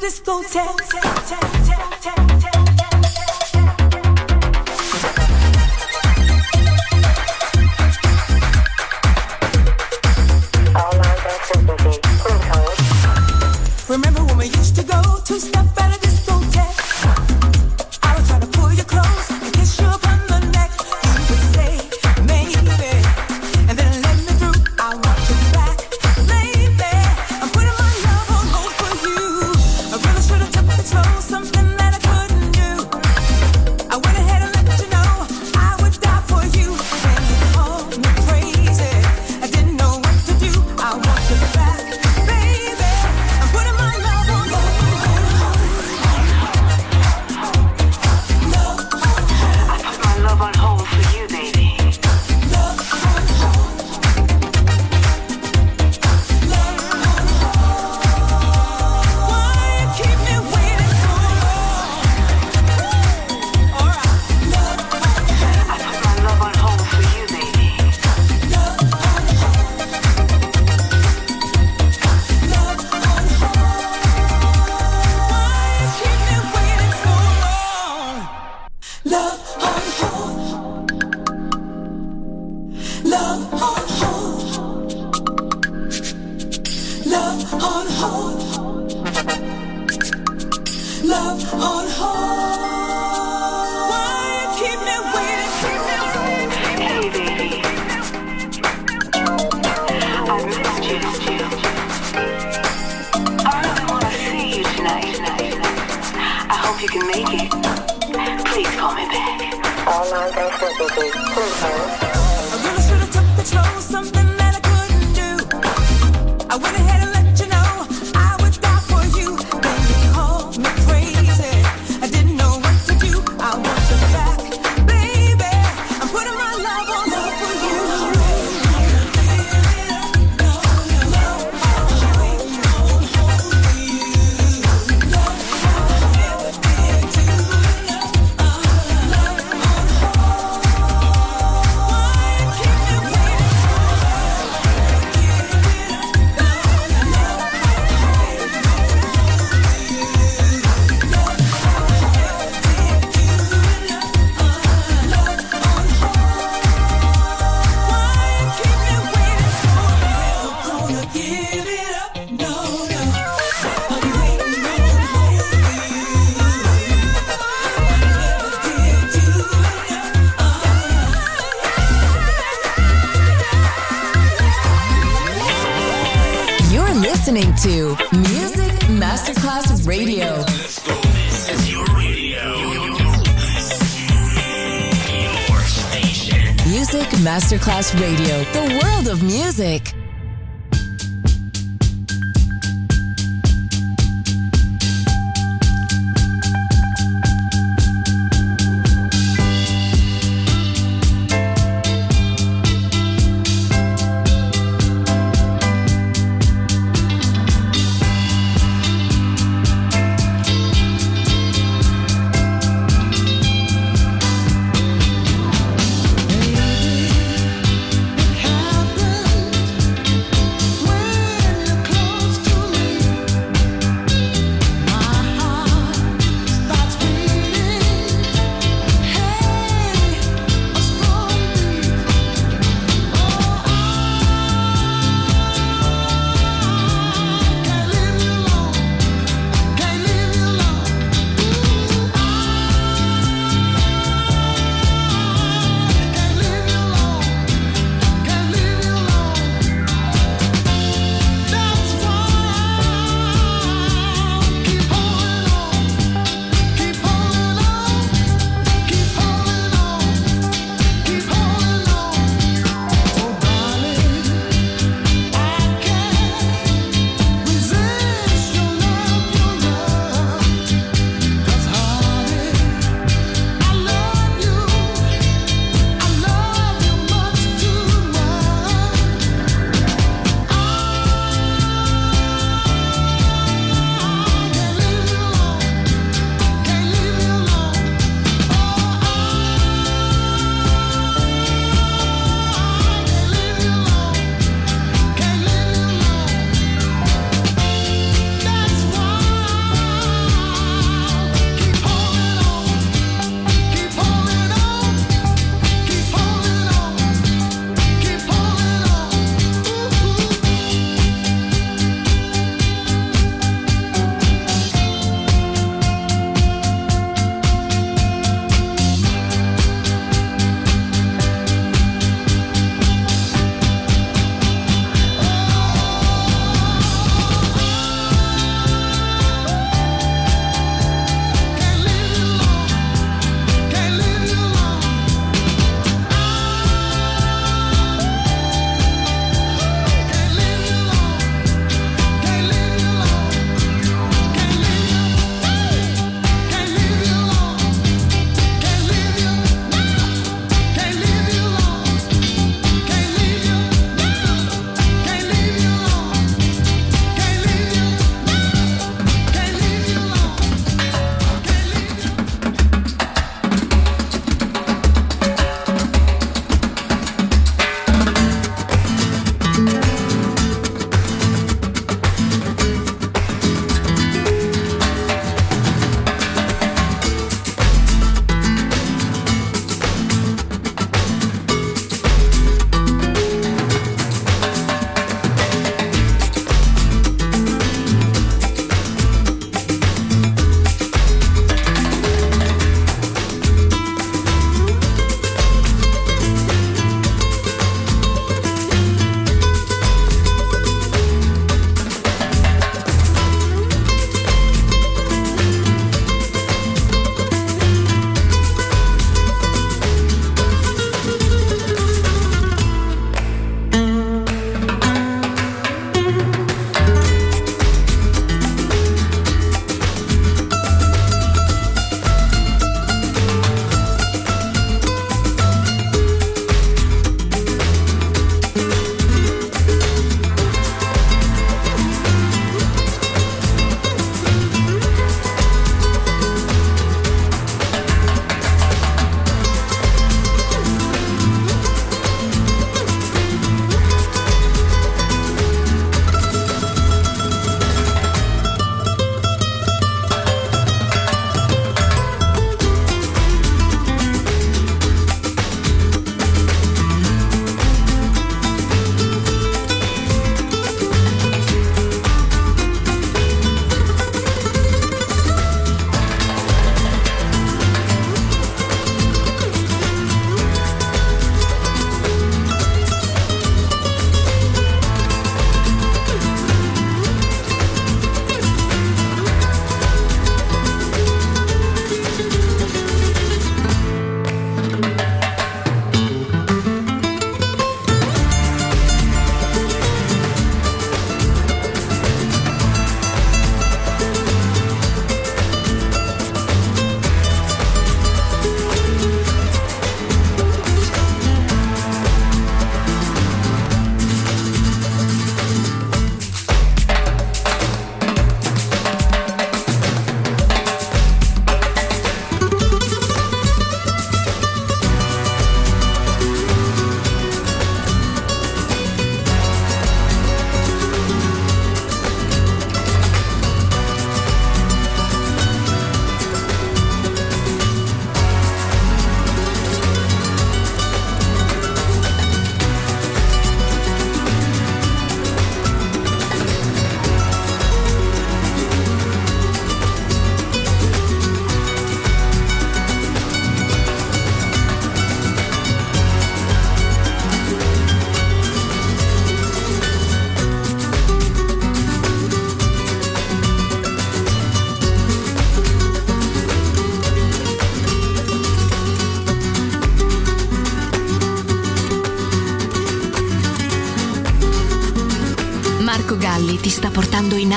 discotheque.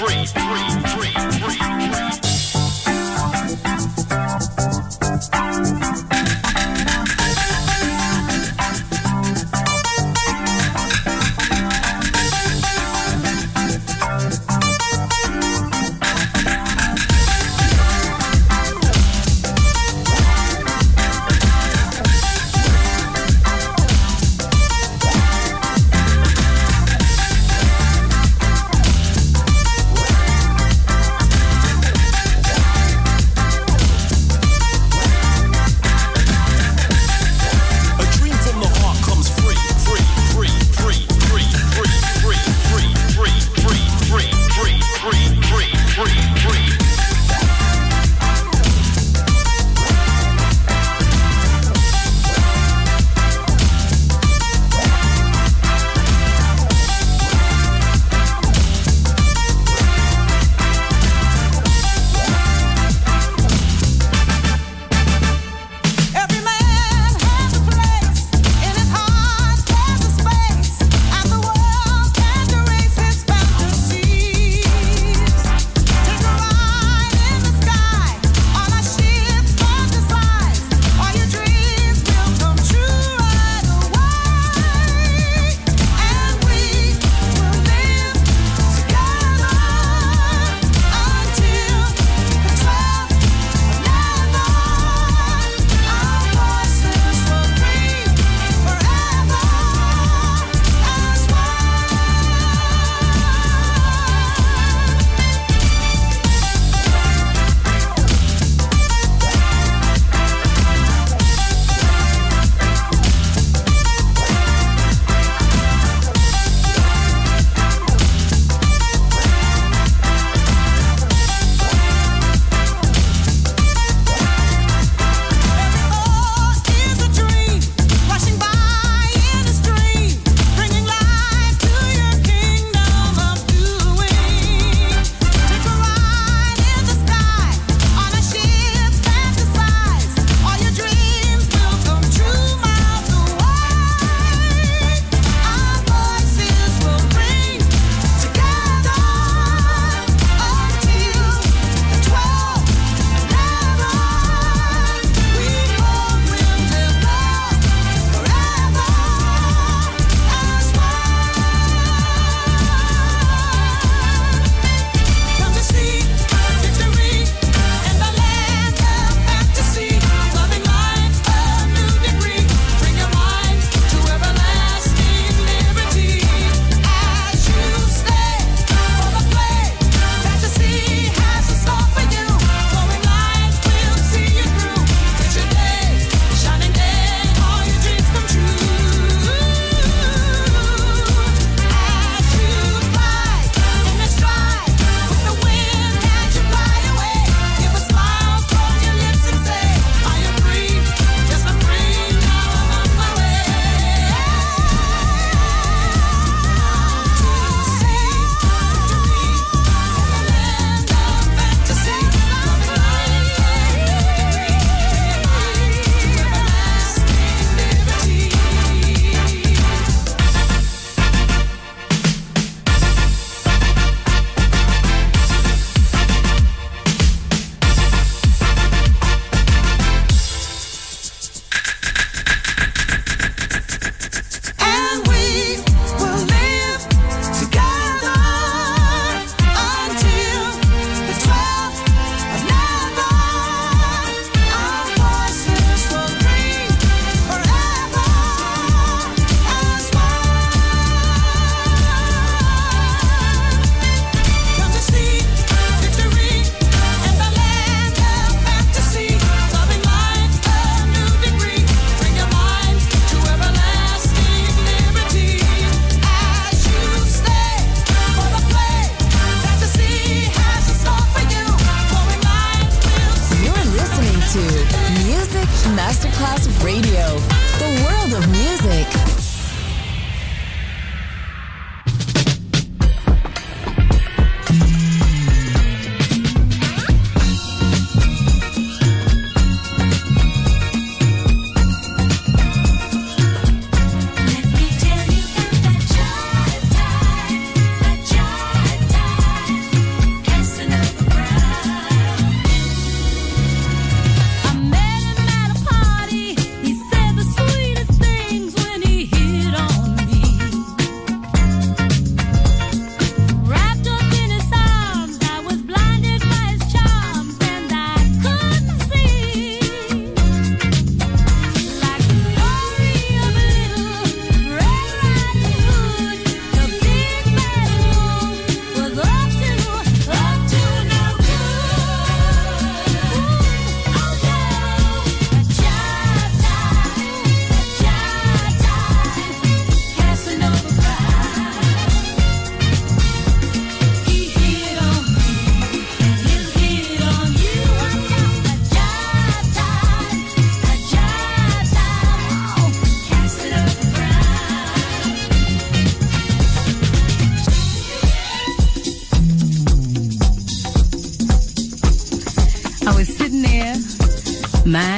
free. free.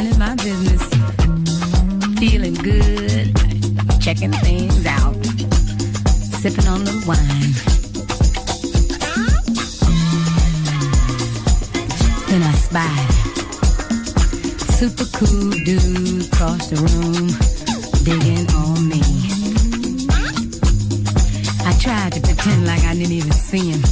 minding my business, feeling good, checking things out, sipping on the wine. Then I spy super cool dude across the room, digging on me. I tried to pretend like I didn't even see him.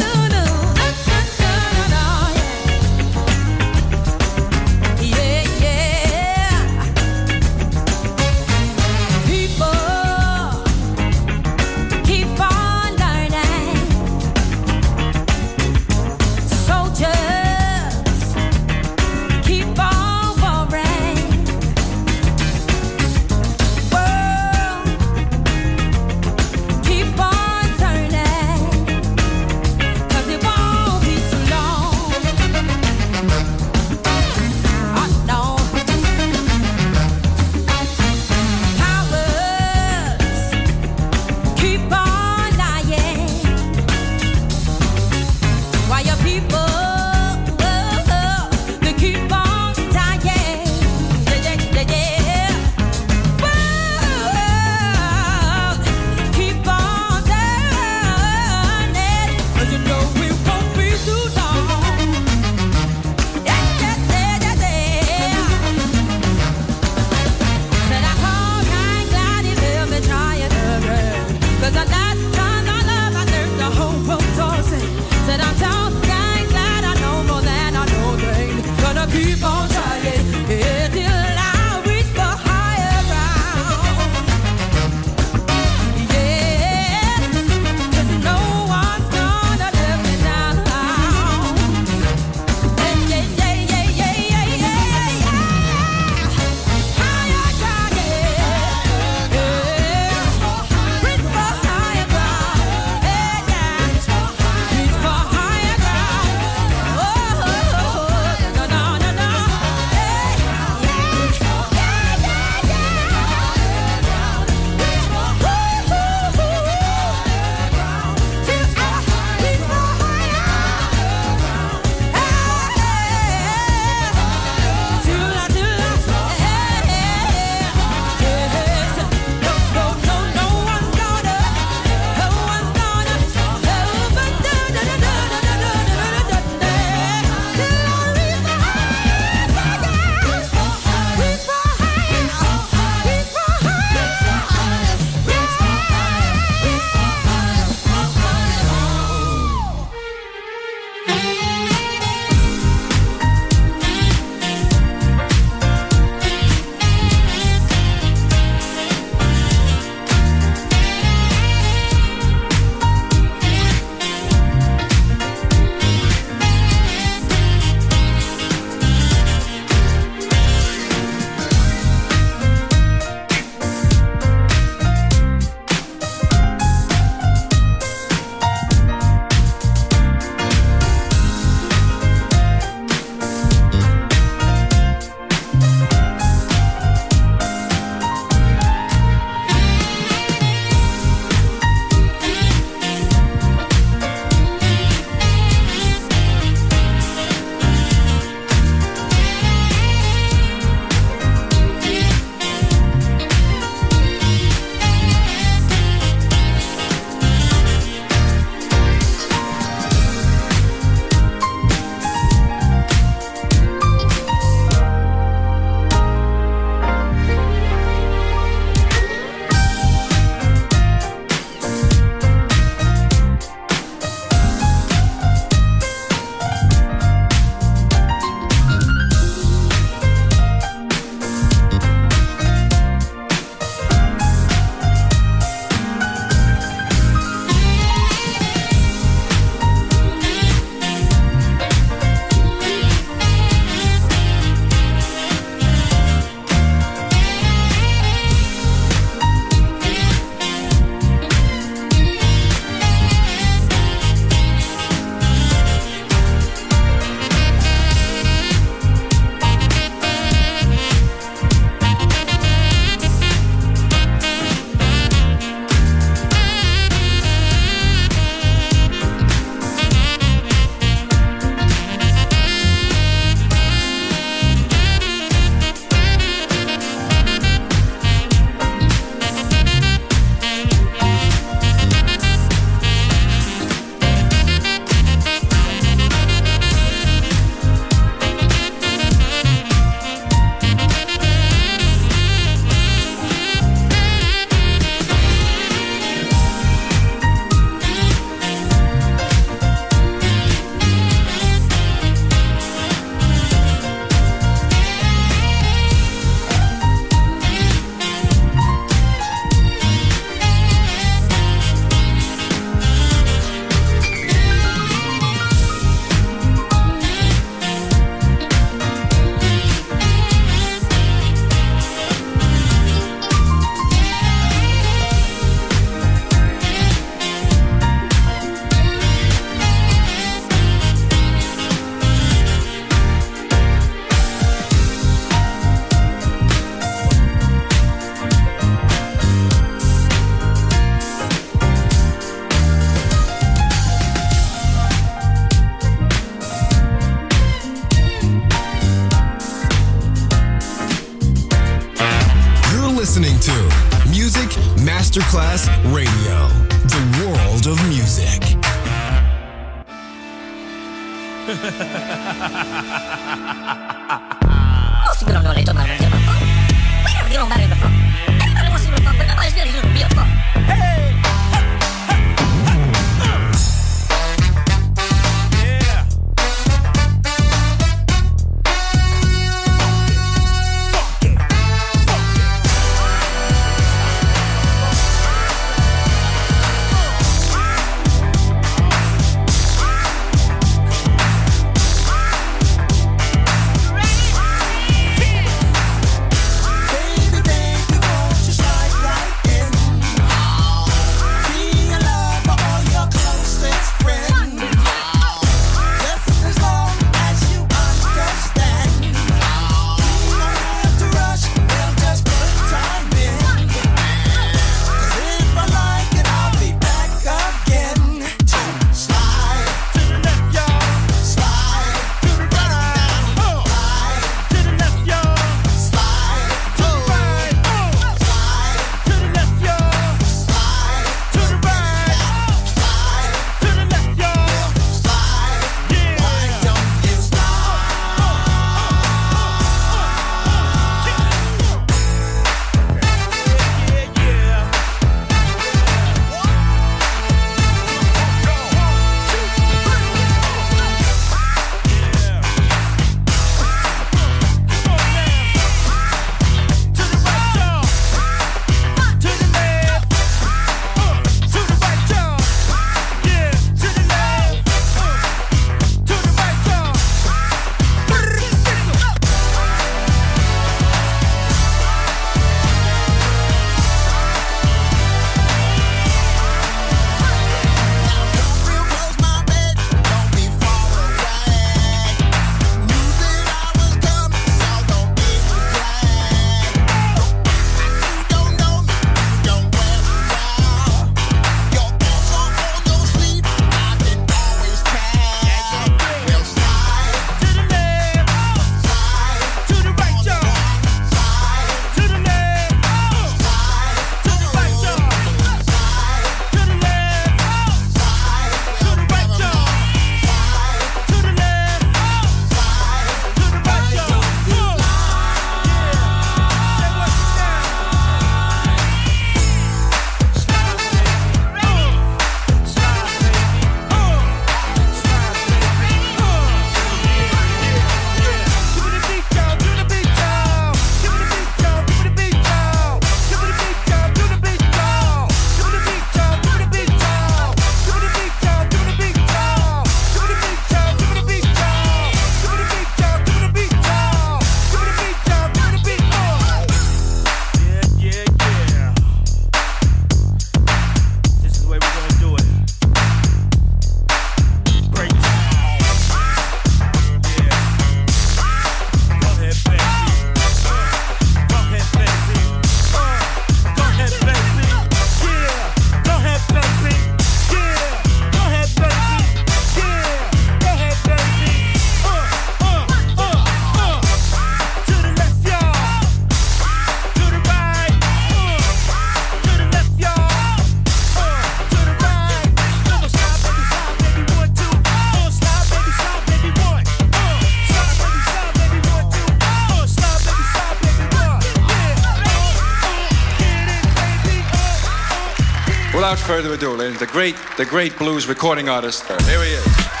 further ado, ladies, the great, the great blues recording artist. Here he is.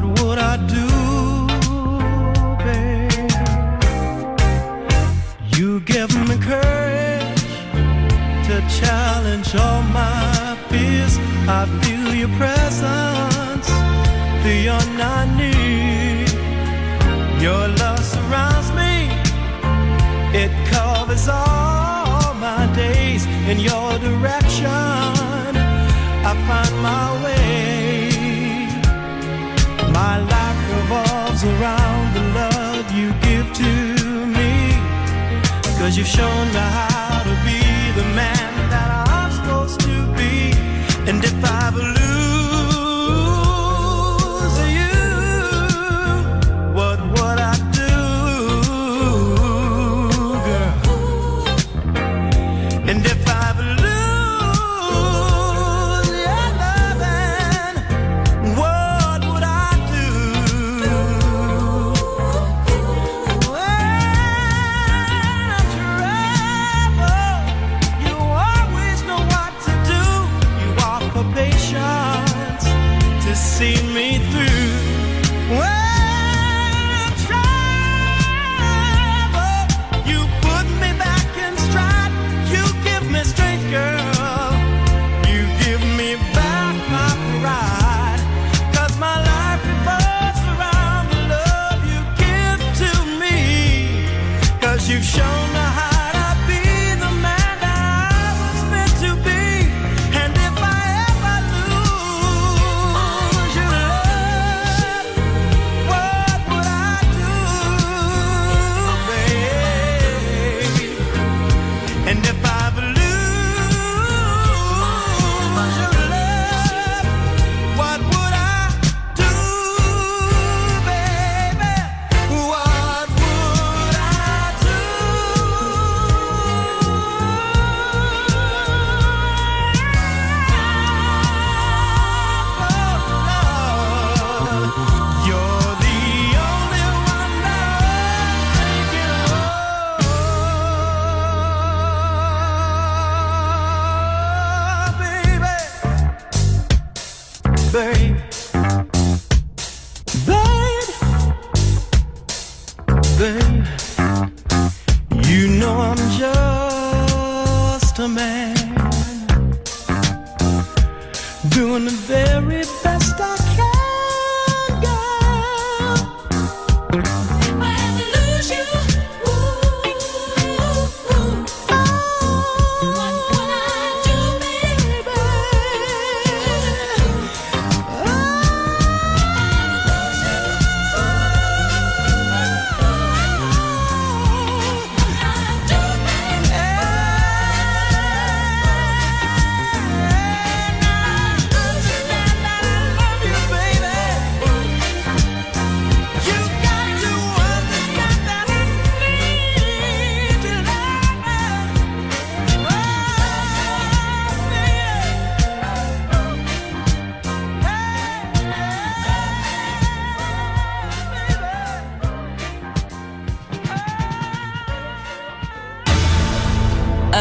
what would I do, babe? You give me courage to challenge all my fears. I feel your presence, the one I need. Your love surrounds me, it covers all my days. In your direction, I find my way. My life revolves around the love you give to me. Cause you've shown me how.